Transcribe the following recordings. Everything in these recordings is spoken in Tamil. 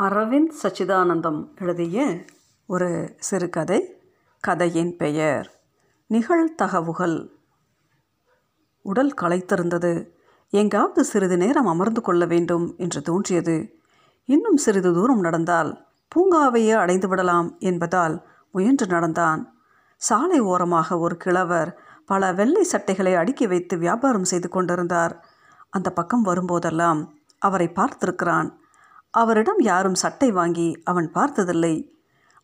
அரவிந்த் சச்சிதானந்தம் எழுதிய ஒரு சிறுகதை கதையின் பெயர் நிகழ்தகவுகள். உடல் களைத்திருந்தது. எங்காவது சிறிது நேரம் அமர்ந்து கொள்ள வேண்டும் என்று தோன்றியது. இன்னும் சிறிது தூரம் நடந்தால் பூங்காவையே அடைந்து விடலாம் என்பதால் முயன்று நடந்தான். சாலை ஓரமாக ஒரு கிழவர் பல வெள்ளை சட்டைகளை அடுக்கி வைத்து வியாபாரம் செய்து கொண்டிருந்தார். அந்த பக்கம் வரும்போதெல்லாம் அவரை பார்த்திருக்கிறான். அவரிடம் யாரும் சட்டை வாங்கி அவன் பார்த்ததில்லை.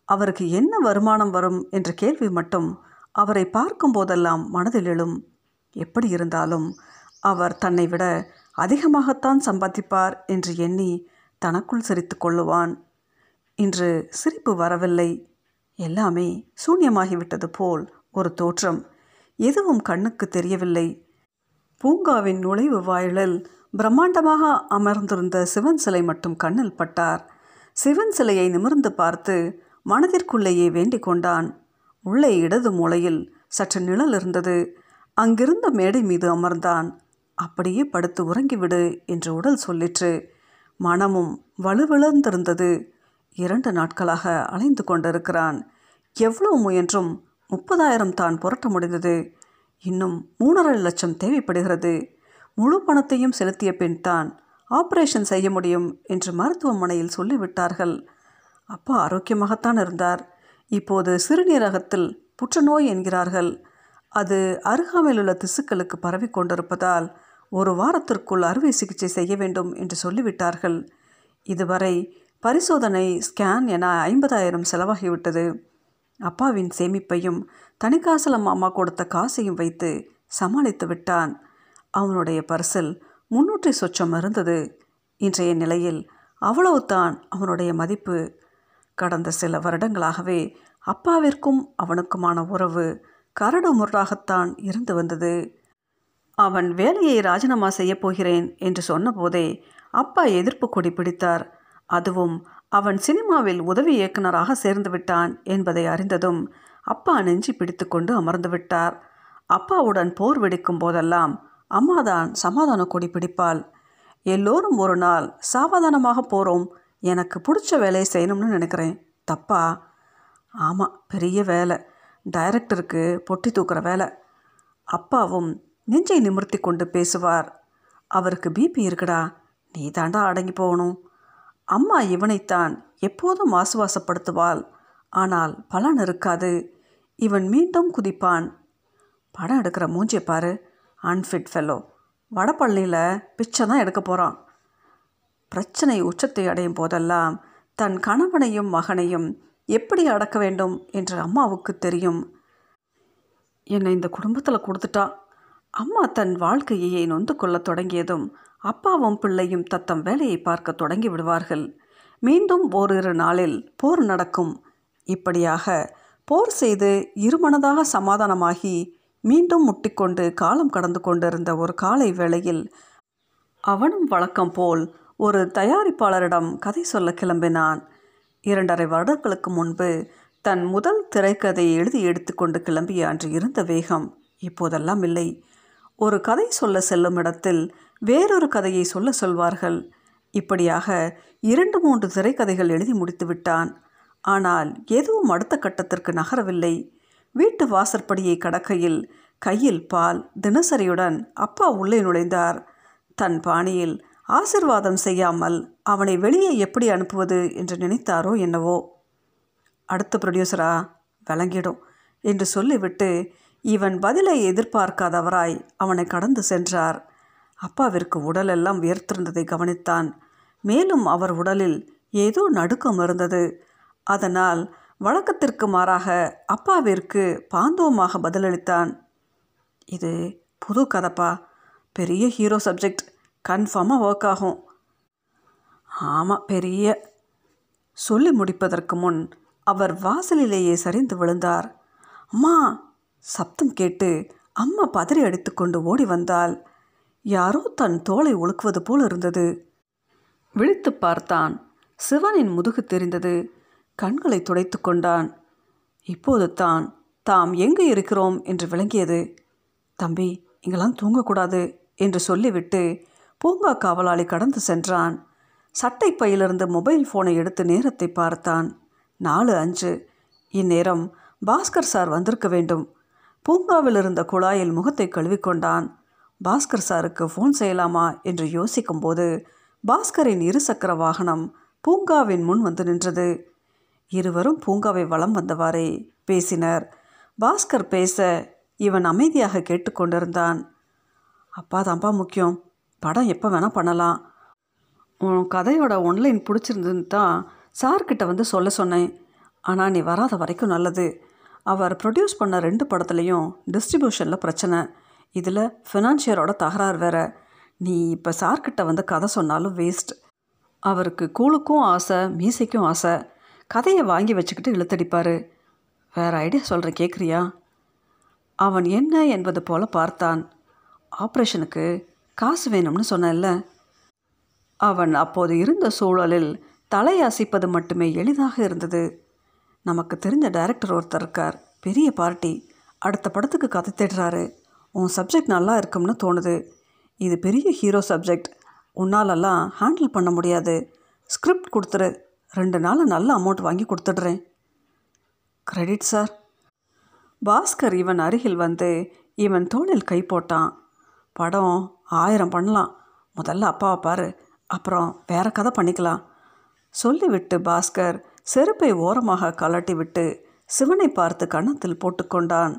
அவருக்கு என்ன வருமானம் வரும் என்ற கேள்வி மட்டும் அவரை பார்க்கும் போதெல்லாம் மனதில் எழும். எப்படி இருந்தாலும் அவர் தன்னை விட அதிகமாகத்தான் சம்பாதிப்பார் என்று எண்ணி தனக்குள் சிரித்து கொள்ளுவான். இன்று சிரிப்பு வரவில்லை. எல்லாமே சூன்யமாகிவிட்டது போல் ஒரு தோற்றம். எதுவும் கண்ணுக்கு தெரியவில்லை. பூங்காவின் நுழைவு வாயிலில் பிரம்மாண்டமாக அமர்ந்திருந்த சிவன் சிலை மட்டும் கண்ணில் பட்டார். சிவன் சிலையை நிமிர்ந்து பார்த்து மனதிற்குள்ளேயே வேண்டிக் கொண்டான். உள்ளே இடது மூலையில் சற்று நிழல் இருந்தது. அங்கிருந்த மேடை மீது அமர்ந்தான். அப்படியே படுத்து உறங்கிவிடு என்று உடல் சொல்லிற்று. மனமும் வலுவிழந்திருந்தது. இரண்டு நாட்களாக அலைந்து கொண்டிருக்கிறான். எவ்வளவு முயன்றும் முப்பதாயிரம் தான் புரட்ட முடிந்தது. இன்னும் மூணரை லட்சம் தேவைப்படுகிறது. முழு பணத்தையும் செலுத்திய பின் தான் ஆபரேஷன் செய்ய முடியும் என்று மருத்துவமனையில் சொல்லிவிட்டார்கள். அப்பா ஆரோக்கியமாகத்தான் இருந்தார். இப்போது சிறுநீரகத்தில் புற்றுநோய் என்கிறார்கள். அது அருகாமையில் உள்ள திசுக்களுக்கு பரவி கொண்டிருப்பதால் ஒரு வாரத்திற்குள் அறுவை சிகிச்சை செய்ய வேண்டும் என்று சொல்லிவிட்டார்கள். இதுவரை பரிசோதனை ஸ்கேன் என ஐம்பதாயிரம் செலவாகிவிட்டது. அப்பாவின் சேமிப்பையும் தனிக்காசலம் அம்மா கொடுத்த காசையும் வைத்து சமாளித்து விட்டான். அவனுடைய பர்சில் முன்னூற்றி சொச்சம் இருந்தது. இன்றைய நிலையில் அவ்வளவுதான் அவனுடைய மதிப்பு. கடந்த சில வருடங்களாகவே அப்பாவிற்கும் அவனுக்குமான உறவு கரடு முரடாகத்தான் இருந்து வந்தது. அவன் வேலையை ராஜினாமா செய்யப் போகிறேன் என்று சொன்னபோதே அப்பா எதிர்ப்பு கொடி பிடித்தார். அதுவும் அவன் சினிமாவில் உதவி இயக்குனராக சேர்ந்து விட்டான் என்பதை அறிந்ததும் அப்பா நெஞ்சி பிடித்து கொண்டு அமர்ந்து விட்டார். அப்பாவுடன் போர் வெடிக்கும் போதெல்லாம் அம்மாதான் சமாதான கொடி பிடிப்பாள். எல்லோரும் ஒரு நாள் சாவதானமாக போகிறோம் எனக்கு பிடிச்ச வேலையை செய்யணும்னு நினைக்கிறேன். தப்பா? ஆமாம் பெரிய வேலை. டைரக்டருக்கு பொட்டி தூக்குற வேலை. அப்பாவும் நெஞ்சை நிமிர்த்தி கொண்டு பேசுவார். அவருக்கு பிபி இருக்குடா. நீ தாண்டா அடங்கி போகணும். அம்மா இவனைத்தான் எப்போதும் ஆசுவாசப்படுத்துவாள். ஆனால் பலன் இருக்காது. இவன் மீண்டும் குதிப்பான். படம் எடுக்கிற மூஞ்சியை பாரு. அன்ஃபிட் ஃபெல்லோ வடப்பள்ளியில் பிச்சை தான் எடுக்க போகிறான் பிரச்சனை உச்சத்தை அடையும் போதெல்லாம் தன் கணவனையும் மகனையும் எப்படி அடக்க வேண்டும் என்று அம்மாவுக்கு தெரியும். என்னை இந்த குடும்பத்தில் கொடுத்துட்டா? அம்மா தன் வாழ்க்கையை நொந்து கொள்ளத் தொடங்கியதும் அப்பாவும் பிள்ளையும் தத்தம் வேலையை பார்க்க தொடங்கி விடுவார்கள். மீண்டும் ஓரிரு நாளில் போர் நடக்கும். இப்படியாக போர் செய்து இருமனதாக சமாதானமாகி மீண்டும் முட்டிக்கொண்டு காலம் கடந்து கொண்டிருந்த ஒரு காலை வேளையில் அவனும் வழக்கம் போல் ஒரு தயாரிப்பாளரிடம் கதை சொல்ல கிளம்பினான். இரண்டரை வருடங்களுக்கு முன்பு தன் முதல் திரைக்கதையை எழுதி எடுத்துக்கொண்டு கிளம்பிய அன்று இருந்த வேகம் இப்போதெல்லாம் இல்லை. ஒரு கதை சொல்ல செல்லும் இடத்தில் வேறொரு கதையை சொல்ல சொல்வார்கள். இப்படியாக இரண்டு மூன்று திரைக்கதைகள் எழுதி முடித்து விட்டான். ஆனால் எதுவும் அடுத்த கட்டத்திற்கு நகரவில்லை. வீட்டு வாசற்படியை கடக்கையில் கையில் பால் தினசரியுடன் அப்பா உள்ளே நுழைந்தார். தன் பாணியில் ஆசிர்வாதம் செய்யாமல் அவனை வெளியே எப்படி அனுப்புவது என்று நினைத்தாரோ என்னவோ. அடுத்த ப்ரொடியூசரா விளங்கிடும் என்று சொல்லிவிட்டு இவன் பதிலை எதிர்பார்க்காதவராய் அவனை கடந்து சென்றார். அப்பாவிற்கு உடலெல்லாம் உயர்த்திருந்ததை கவனித்தான். மேலும் அவர் உடலில் ஏதோ நடுக்கம் இருந்தது. அதனால் வழக்கத்திற்கு மாறாக அப்பாவிற்கு பாந்தவமாக பதிலளித்தான். இது புது கதப்பா? பெரிய ஹீரோ சப்ஜெக்ட். கன்ஃபார்மாக ஒர்க் ஆகும். ஆமாம் பெரிய. சொல்லி முடிப்பதற்கு முன் அவர் வாசலிலேயே சரிந்து விழுந்தார். அம்மா சப்தம் கேட்டு அம்மா பதறி அடித்துக்கொண்டு ஓடி வந்தாள். யாரோ தன் தோலை ஒழுக்குவது போல் இருந்தது. விழித்து பார்த்தான். சிவனின் முதுகு தெரிந்தது. கண்களை துடைத்து கொண்டான். இப்போது தான் தாம் எங்கே இருக்கிறோம்? என்று விளங்கியது. தம்பி இங்கெல்லாம் தூங்கக்கூடாது என்று சொல்லிவிட்டு பூங்கா காவலாளி கடந்து சென்றான். சட்டை பையிலிருந்து மொபைல் ஃபோனை எடுத்து நேரத்தை பார்த்தான். நாலு அஞ்சு. இந்நேரம் பாஸ்கர் சார் வந்திருக்க வேண்டும். பூங்காவில் இருந்த குழாயில் முகத்தை கழுவிக்கொண்டான். பாஸ்கர் சாருக்கு ஃபோன் செய்யலாமா? என்று யோசிக்கும்போது பாஸ்கரின் இருசக்கர வாகனம் பூங்காவின் முன் வந்து நின்றது. இருவரும் பூங்காவை வலம் வந்தவாறே பேசினர். பாஸ்கர் பேச இவன் அமைதியாக கேட்டுக்கொண்டிருந்தான் அப்பா தான்ப்பா முக்கியம். படம் எப்போ வேணால் பண்ணலாம். உன் கதையோட ஒன்லைன் பிடிச்சிருந்துன்னு தான் சார்கிட்ட வந்து சொல்ல சொன்னேன். ஆனால் நீ வராத வரைக்கும் நல்லது. அவர் ப்ரொடியூஸ் பண்ண ரெண்டு படத்துலையும் டிஸ்ட்ரிபியூஷனில் பிரச்சனை. இதில் ஃபினான்ஷியரோட தகராறு வேற. நீ இப்போ சார்கிட்ட வந்து கதை சொன்னாலும் வேஸ்ட் அவருக்கு கூழுக்கும் ஆசை மீசைக்கும் ஆசை. கதையை வாங்கி வச்சுக்கிட்டு இழுத்தடிப்பார். வேற ஐடியா சொல்கிறேன் கேட்குறியா அவன் என்ன என்பது போல பார்த்தான். ஆப்ரேஷனுக்கு காசு வேணும்னு சொன்னேன்ல. அவன் அப்போது இருந்த சூழலில் தலையசைப்பது மட்டுமே எளிதாக இருந்தது. நமக்கு தெரிஞ்ச டைரக்டர் ஒருத்தர் இருக்கார். பெரிய பார்ட்டி அடுத்த படத்துக்கு கதை தேடுறாரு. உன் சப்ஜெக்ட் நல்லா இருக்கும்னு தோணுது. இது பெரிய ஹீரோ சப்ஜெக்ட் உன்னாலெல்லாம் ஹேண்டில் பண்ண முடியாது. ஸ்கிரிப்ட் கொடுத்துரு. ரெண்டு நாளில் நல்ல அமௌண்ட் வாங்கி கொடுத்துட்றேன். கிரெடிட் சார் பாஸ்கர் இவன் அருகில் வந்து இவன் தோளில் கை போட்டான். படம் ஆயிரம் பண்ணலாம். முதல்ல அப்பாவை பாரு. அப்புறம் வேற கதை பண்ணிக்கலாம். சொல்லிவிட்டு பாஸ்கர் செருப்பை ஓரமாக கலட்டிவிட்டு சிவனை பார்த்து கன்னத்தில் போட்டுக்கொண்டான்.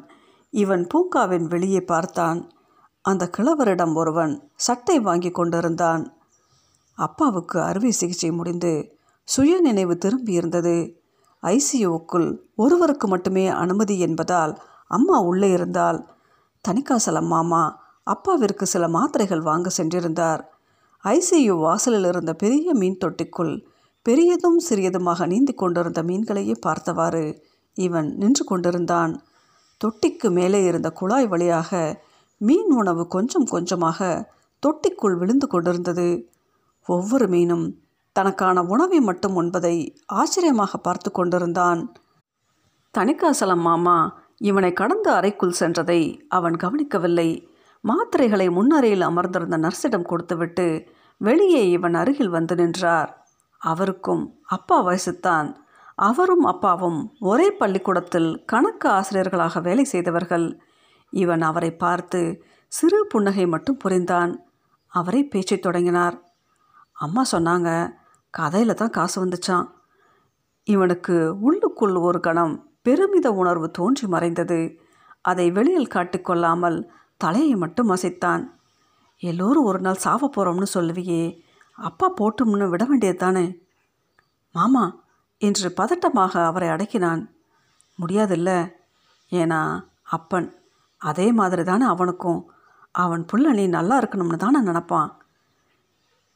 இவன் பூங்காவின் வெளியே பார்த்தான். அந்த கிழவரிடம் ஒருவன் சட்டை வாங்கி கொண்டிருந்தான். அப்பாவுக்கு அறுவை சிகிச்சை முடிந்து சுய நினைவு திரும்பி இருந்தது. ஐசியூவுக்குள் ஒருவருக்கு மட்டுமே அனுமதி என்பதால் அம்மா உள்ளே இருந்தால் தனிக்காசலம் மாமா அப்பாவிற்கு சில மாத்திரைகள் வாங்க சென்றிருந்தார். ஐசியு வாசலில் இருந்த பெரிய மீன் தொட்டிக்குள் பெரியதும் சிறியதுமாக நீந்தி கொண்டிருந்த மீன்களையே பார்த்தவாறு இவன் நின்று கொண்டிருந்தான். தொட்டிக்கு மேலே இருந்த குழாய் வழியாக மீன் உணவு கொஞ்சம் கொஞ்சமாக தொட்டிக்குள் விழுந்து கொண்டிருந்தது. ஒவ்வொரு மீனும் தனக்கான உணவை மட்டும் உண்பதை ஆச்சரியமாக பார்த்து கொண்டிருந்தான். தனிக்காசலம் மாமா இவனை கடந்து அறைக்குள் சென்றதை அவன் கவனிக்கவில்லை. மாத்திரைகளை முன்னறையில் அமர்ந்திருந்த நர்ஸிடம் கொடுத்துவிட்டு வெளியே இவன் அருகில் வந்து நின்றார். அவருக்கும் அப்பா வயசுத்தான். அவரும் அப்பாவும் ஒரே பள்ளிக்கூடத்தில் கணக்கு ஆசிரியர்களாக வேலை செய்தவர்கள். இவன் அவரை பார்த்து சிறு புன்னகை மட்டும் புரிந்தான். அவரை பேச்சை தொடங்கினார். அம்மா சொன்னாங்க கதையில் தான் காசு வந்துச்சான் இவனுக்கு உள்ளுக்குள் ஒரு கணம் பெருமித உணர்வு தோன்றி மறைந்தது. அதை வெளியில் காட்டிக்கொள்ளாமல் தலையை மட்டும் அசைத்தான். எல்லோரும் ஒரு நாள் சாவ போகிறோம்னு சொல்லுவியே அப்பா போட்டும்னு விட வேண்டியது தானே மாமா என்று பதட்டமாக அவரை அடக்கினான். முடியாதில்ல ஏன்னா அப்பன். அதே மாதிரி தானே அவனுக்கும். அவன் புள்ள நீ நல்லா இருக்கணும்னு தானே நினப்பான்.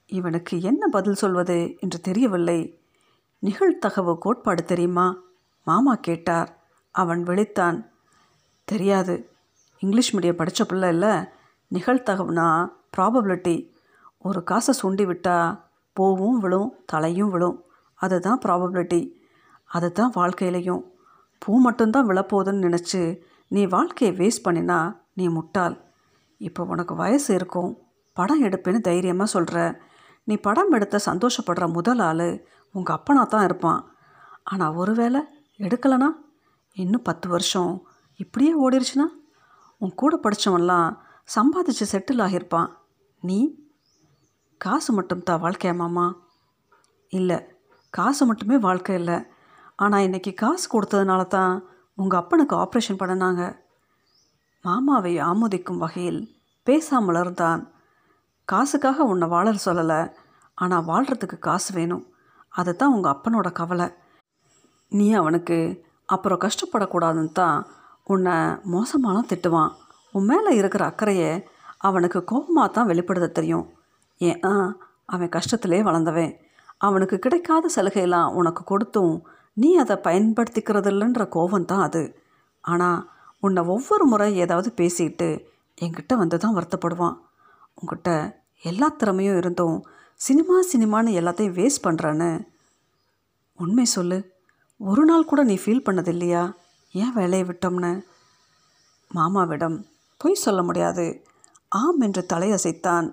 இவனுக்கு என்ன பதில் சொல்வது என்று தெரியவில்லை. நிகழ்த்தகவு கோட்பாடு தெரியுமா? மாமா கேட்டார். அவன் விழித்தான். தெரியாது. இங்கிலீஷ் மீடியம் படித்த பிள்ளை இல்லை. நிகழ்த்தகவுனா ப்ராபபிலிட்டி ஒரு காசை சுண்டி விட்டால் பூவும் விழும் தலையும் விழும். அதுதான் ப்ராபபிலிட்டி அதுதான் வாழ்க்கையிலையும். பூ மட்டும்தான் விழப்போகுதுன்னு நினச்சி நீ வாழ்க்கையை வேஸ்ட் பண்ணினா நீ முட்டாள். இப்போ உனக்கு வயசு இருக்கும். படம் எடுப்பேன்னு தைரியமாக சொல்கிற நீ படம் எடுத்த சந்தோஷப்படுற முதல் ஆள் உங்கள் அப்பனா தான் இருப்பான். ஆனால் ஒருவேளை எடுக்கலைனா? இன்னும் பத்து வருஷம். இப்படியே ஓடிருச்சுன்னா உன் கூட படித்தவன்லாம் சம்பாதிச்சு செட்டில் ஆகியிருப்பான். நீ காசு மட்டும் தான் வாழ்க்கையா மாமா? இல்லை காசு மட்டுமே வாழ்க்கை இல்லை. ஆனால் இன்றைக்கி காசு கொடுத்ததுனால தான் உங்கள் அப்பனுக்கு ஆப்ரேஷன் பண்ணினாங்க. மாமாவை ஆமோதிக்கும் வகையில் பேசாமல் இருந்தான். காசுக்காக உன்னை வாழ சொல்லலை. ஆனால் வாழ்கிறதுக்கு காசு வேணும். அதுதான் உங்கள் அப்பனோட கவலை. நீ அவனுக்கு அப்புறம் கஷ்டப்படக்கூடாதுன்னு தான் உன்னை மோசமாலாம் திட்டுவான். உன் மேலே இருக்கிற அக்கறையை அவனுக்கு கோபமாக தான் வெளிப்படுத்த தெரியும். ஏன்னா அவன் கஷ்டத்திலே வளர்ந்தவன். அவனுக்கு கிடைக்காத சலுகையெல்லாம் உனக்கு கொடுத்தும் நீ அதை பயன்படுத்திக்கிறதில்லன்ற கோபம் தான் அது. ஆனால் உன்னை ஒவ்வொரு முறை ஏதாவது பேசிட்டு என்கிட்ட வந்து தான் வருத்தப்படுவான். உங்ககிட்ட எல்லா திறமையும் இருந்தும் சினிமா சினிமான்னு எல்லாத்தையும் வேஸ்ட் பண்ணுறான்னு உண்மை சொல்லு ஒரு நாள் கூட நீ ஃபீல் பண்ணது இல்லையா ஏன் வேலையை விட்டோம்னு? மாமாவிடம் பொய் சொல்ல முடியாது. ஆம் என்று தலையசைத்தான்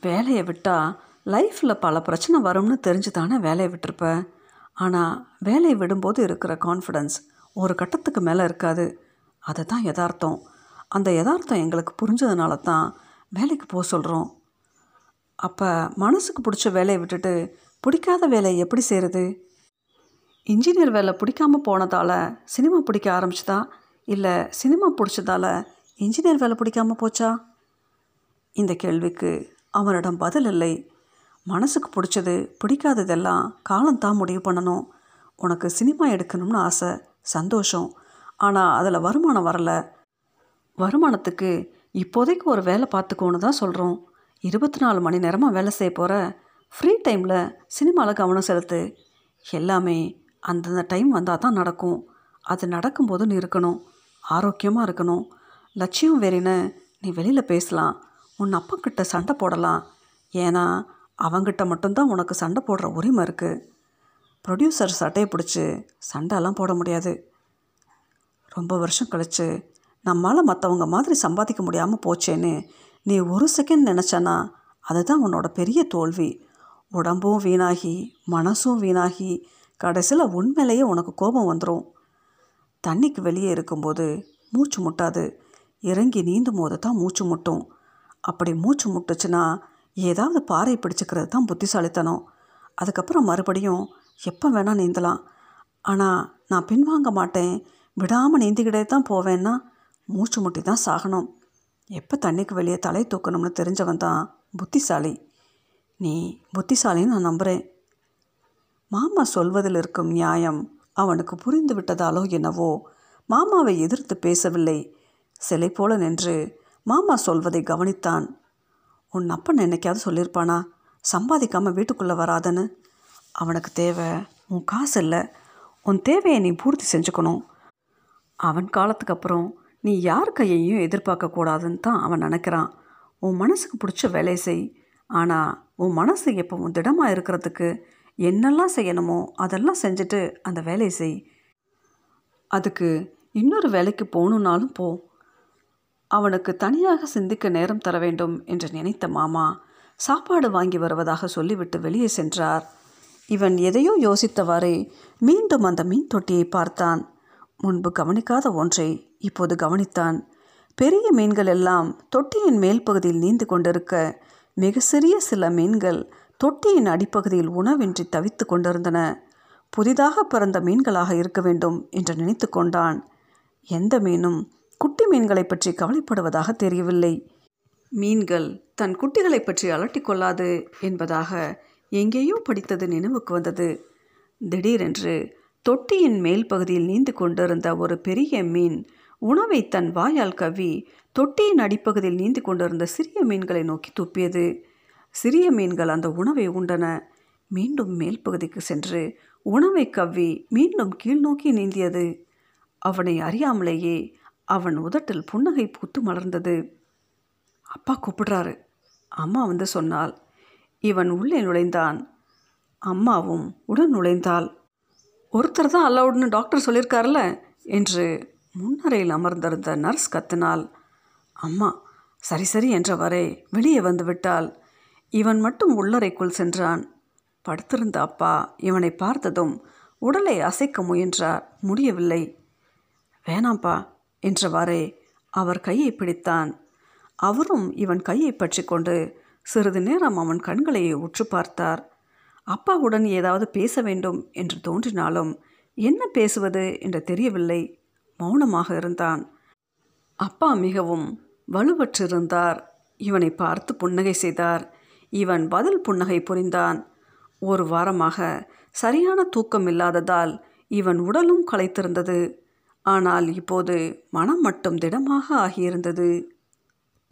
வேலையை விட்டால் லைஃப்பில் பல பிரச்சனை வரும்னு தெரிஞ்சு தானே வேலையை விட்டுருப்ப? ஆனால் வேலையை விடும்போது இருக்கிற கான்ஃபிடென்ஸ் ஒரு கட்டத்துக்கு மேலே இருக்காது. அதுதான் யதார்த்தம். அந்த யதார்த்தம் எங்களுக்கு புரிஞ்சதுனால தான் வேலைக்கு போக சொல்கிறோம் அப்போ மனசுக்கு பிடிச்ச வேலையை விட்டுட்டு பிடிக்காத வேலையை எப்படி செய்கிறது இன்ஜினியர் வேலை பிடிக்காம போனதால் சினிமா பிடிக்க ஆரம்பிச்சதா? இல்லை சினிமா பிடிச்சதால இன்ஜினியர் வேலை பிடிக்காம போச்சா? இந்த கேள்விக்கு அவனிடம் பதில் இல்லை. மனசுக்கு பிடிச்சது பிடிக்காததெல்லாம் காலம்தான் முடிவு பண்ணணும். உனக்கு சினிமா எடுக்கணும்னு ஆசை சந்தோஷம். ஆனால் அதில் வருமானம் வரல. வருமானத்துக்கு இப்போதைக்கு ஒரு வேலை பார்த்துக்கோன்னு தான் சொல்கிறோம் இருபத்தி நாலு மணி நேரமாக வேலை செய்ய போகிற ஃப்ரீ டைமில் சினிமாவில் கவனம் செலுத்து. எல்லாமே அந்தந்த டைம் வந்தால் தான் நடக்கும். அது நடக்கும்போது நீ இருக்கணும். ஆரோக்கியமாக இருக்கணும். லட்சியம் வேறின்னு நீ வெளியில் பேசலாம். உன் அப்பங்கிட்ட சண்டை போடலாம். ஏன்னா அவங்கிட்ட மட்டும்தான் உனக்கு சண்டை போடுற உரிமை இருக்குது ப்ரொடியூசர் சட்டையை பிடிச்சி சண்டைலாம் போட முடியாது. ரொம்ப வருஷம் கழித்து நம்மளால் மற்றவங்க மாதிரி சம்பாதிக்க முடியாமல் போச்சேன்னு நீ ஒரு செகண்ட் நினச்சனா அதுதான் உன்னோட பெரிய தோல்வி. உடம்பும் வீணாகி மனசும் வீணாகி கடைசியில் உண்மையிலேயே உனக்கு கோபம் வந்துடும் தண்ணிக்கு வெளியே இருக்கும்போது மூச்சு முட்டாது. இறங்கி நீந்தும் போது தான் மூச்சு முட்டும். அப்படி மூச்சு முட்டுச்சுன்னா ஏதாவது பாறை பிடிச்சிக்கிறது தான் புத்திசாலித்தனம். அதுக்கப்புறம் மறுபடியும் எப்போ வேணால் நீந்தலாம். ஆனால் நான் பின்வாங்க மாட்டேன். விடாமல் நீந்திக்கிட்டே தான் போவேன்னா மூச்சு முட்டி தான் சாகணும். எப்போ தண்ணிக்கு வெளியே தலை தூக்கணும்னு தெரிஞ்சவன் தான் புத்திசாலி. நீ புத்திசாலின்னு நான் நம்புகிறேன் மாமா சொல்வதில் இருக்கும் நியாயம் அவனுக்கு புரிந்து விட்டதாலோ என்னவோ மாமாவை எதிர்த்து பேசவில்லை. சிலை போல நின்று மாமா சொல்வதை கவனித்தான். உன் அப்பன் என்னைக்காவது சொல்லியிருப்பானா? சம்பாதிக்காமல் வீட்டுக்குள்ளே வராதன்னு. அவனுக்கு தேவை உன் காசு இல்லை. உன் தேவையை நீ பூர்த்தி செஞ்சுக்கணும். அவன் காலத்துக்கு அப்புறம் நீ யார் கையையும் எதிர்பார்க்கக்கூடாதுன்னு தான் அவன் நினைக்கிறான். உன் மனசுக்கு பிடிச்ச வேலையை செய். ஆனால் உன் மனசு எப்பவும் திடமாக இருக்கிறதுக்கு என்னெல்லாம் செய்யணுமோ அதெல்லாம் செஞ்சுட்டு அந்த வேலையை செய். அதுக்கு இன்னொரு வேலைக்கு போகணுன்னாலும் போ. அவனுக்கு தனியாக சிந்திக்க நேரம் தர வேண்டும் என்று நினைத்த மாமா சாப்பாடு வாங்கி வருவதாக சொல்லிவிட்டு வெளியே சென்றார். இவன் எதையோ யோசித்தவாறே மீண்டும் அந்த மீன் தொட்டியை பார்த்தான். முன்பு கவனிக்காத ஒன்றை இப்போது கவனித்தான். பெரிய மீன்கள் எல்லாம் தொட்டியின் மேல் பகுதியில் நீந்து கொண்டிருக்க மிக சிறிய சில மீன்கள் தொட்டியின் அடிப்பகுதியில் உணவின்றி தவித்து கொண்டிருந்தன. புதிதாக பிறந்த மீன்களாக இருக்க வேண்டும் என்று நினைத்து கொண்டான். எந்த மீனும் குட்டி மீன்களை பற்றி கவலைப்படுவதாக தெரியவில்லை. மீன்கள் தன் குட்டிகளை பற்றி அலட்டிக் கொள்ளாது என்பதாக எங்கேயோ படித்தது நினைவுக்கு வந்தது. திடீரென்று தொட்டியின் மேல் பகுதியில் நீந்து கொண்டிருந்த ஒரு பெரிய மீன் உணவை தன் வாயால் கவ்வி தொட்டியின் அடிப்பகுதியில் நீந்து கொண்டிருந்த சிறிய மீன்களை நோக்கி துப்பியது. சிறிய மீன்கள் அந்த உணவை உண்டன. மீண்டும் மேல் பகுதிக்கு சென்று உணவை கவ்வி மீண்டும் கீழ் நோக்கி நீந்தியது. அவனை அறியாமலேயே அவன் உதட்டில் புன்னகை பூத்து மலர்ந்தது. அப்பா கூப்பிடுறாரு. அம்மா வந்து சொன்னாள் இவன் உள்ளே நுழைந்தான். அம்மாவும் உடன் நுழைந்தாள். ஒருத்தர் தான் அலவுட்னு டாக்டர் சொல்லியிருக்கார்ல என்று முன்னரையில் அமர்ந்திருந்த நர்ஸ் கத்தினாள் அம்மா சரி சரி என்றவரே வெளியே வந்து விட்டாள் இவன் மட்டும் உள்ளறைக்குள் சென்றான். படுத்திருந்த அப்பா இவனை பார்த்ததும் உடலை அசைக்க முயன்றார். முடியவில்லை. வேணாம்ப்பா என்றவாறே அவர் கையை பிடித்தான். அவரும் இவன் கையை பற்றி கொண்டு சிறிது நேரம் அவன் கண்களை உற்று பார்த்தார். அப்பாவுடன் ஏதாவது பேச வேண்டும் என்று தோன்றினாலும் என்ன பேசுவது என்று தெரியவில்லை. மௌனமாக இருந்தான். அப்பா மிகவும் வலுவற்றிருந்தார். இவனை பார்த்து புன்னகை செய்தார். இவன் பதில் புன்னகை புரிந்தான். ஒரு வாரமாக சரியான தூக்கம் இல்லாததால் இவன் உடலும் களைத்திருந்தது. ஆனால் இப்போது மனம் மட்டும் திடமாக ஆகியிருந்தது.